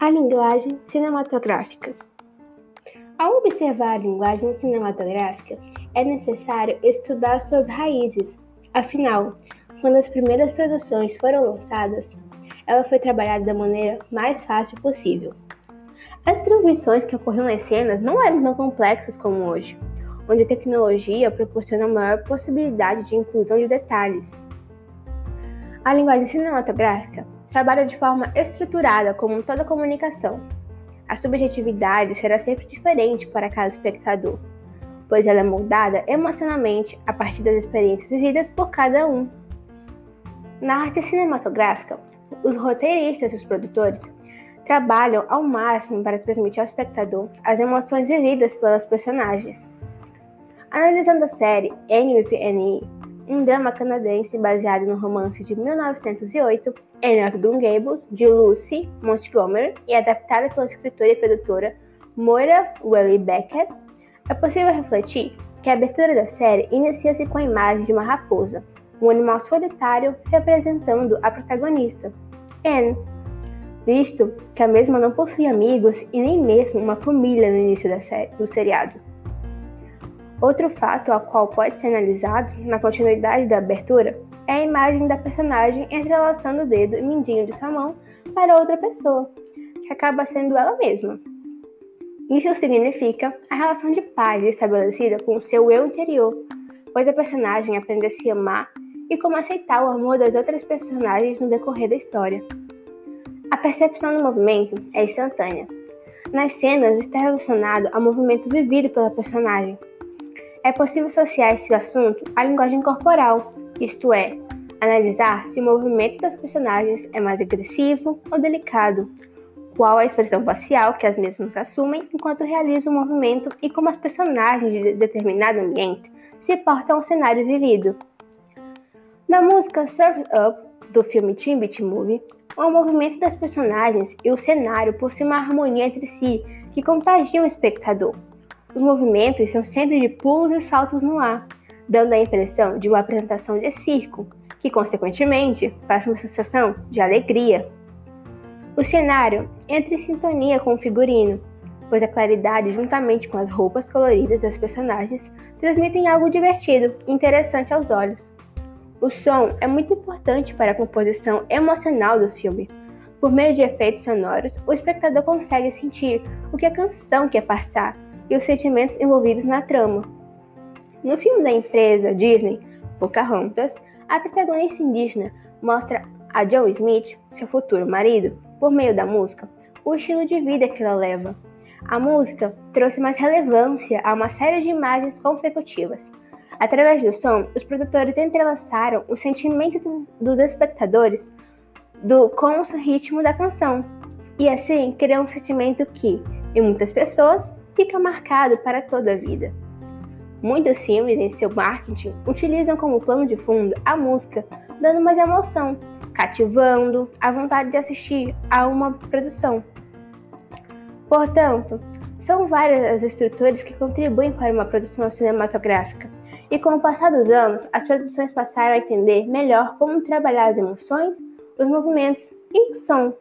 A linguagem cinematográfica. Ao observar a linguagem cinematográfica, é necessário estudar suas raízes. Afinal, quando as primeiras produções foram lançadas, ela foi trabalhada da maneira mais fácil possível. As transmissões que ocorriam nas cenas não eram tão complexas como hoje, onde a tecnologia proporciona maior possibilidade de inclusão de detalhes. A linguagem cinematográfica trabalha de forma estruturada como toda comunicação. A subjetividade será sempre diferente para cada espectador, pois ela é moldada emocionalmente a partir das experiências vividas por cada um. Na arte cinematográfica, os roteiristas e os produtores trabalham ao máximo para transmitir ao espectador as emoções vividas pelas personagens. Analisando a série N with N um drama canadense baseado no romance de 1908, Anne of Green Gables, de Lucy Montgomery, e adaptada pela escritora e produtora Moira Welly Beckett, é possível refletir que a abertura da série inicia-se com a imagem de uma raposa, um animal solitário representando a protagonista, Anne, visto que a mesma não possui amigos e nem mesmo uma família no início da série, do seriado. Outro fato ao qual pode ser analisado na continuidade da abertura é a imagem da personagem entrelaçando o dedo e mindinho de sua mão para outra pessoa, que acaba sendo ela mesma. Isso significa a relação de paz estabelecida com o seu eu interior, pois a personagem aprende a se amar e como aceitar o amor das outras personagens no decorrer da história. A percepção do movimento é instantânea. Nas cenas está relacionado ao movimento vivido pela personagem, é possível associar esse assunto à linguagem corporal, isto é, analisar se o movimento das personagens é mais agressivo ou delicado, qual a expressão facial que as mesmas assumem enquanto realizam o movimento e como as personagens de determinado ambiente se portam ao cenário vivido. Na música Surf Up, do filme Teen Beach Movie, o movimento das personagens e o cenário possuem uma harmonia entre si que contagia o espectador. Os movimentos são sempre de pulos e saltos no ar, dando a impressão de uma apresentação de circo, que consequentemente passa uma sensação de alegria. O cenário entra em sintonia com o figurino, pois a claridade, juntamente com as roupas coloridas das personagens, transmitem algo divertido e interessante aos olhos. O som é muito importante para a composição emocional do filme. Por meio de efeitos sonoros, o espectador consegue sentir o que a canção quer passar e os sentimentos envolvidos na trama. No filme da empresa Disney, Pocahontas, a protagonista indígena mostra a Joe Smith, seu futuro marido, por meio da música, o estilo de vida que ela leva. A música trouxe mais relevância a uma série de imagens consecutivas. Através do som, os produtores entrelaçaram o sentimento dos, espectadores do, com o ritmo da canção, e assim criou um sentimento que, em muitas pessoas, fica marcado para toda a vida. Muitos filmes em seu marketing utilizam como plano de fundo a música, dando mais emoção, cativando a vontade de assistir a uma produção. Portanto, são várias as estruturas que contribuem para uma produção cinematográfica, e com o passar dos anos, as produções passaram a entender melhor como trabalhar as emoções, os movimentos e o som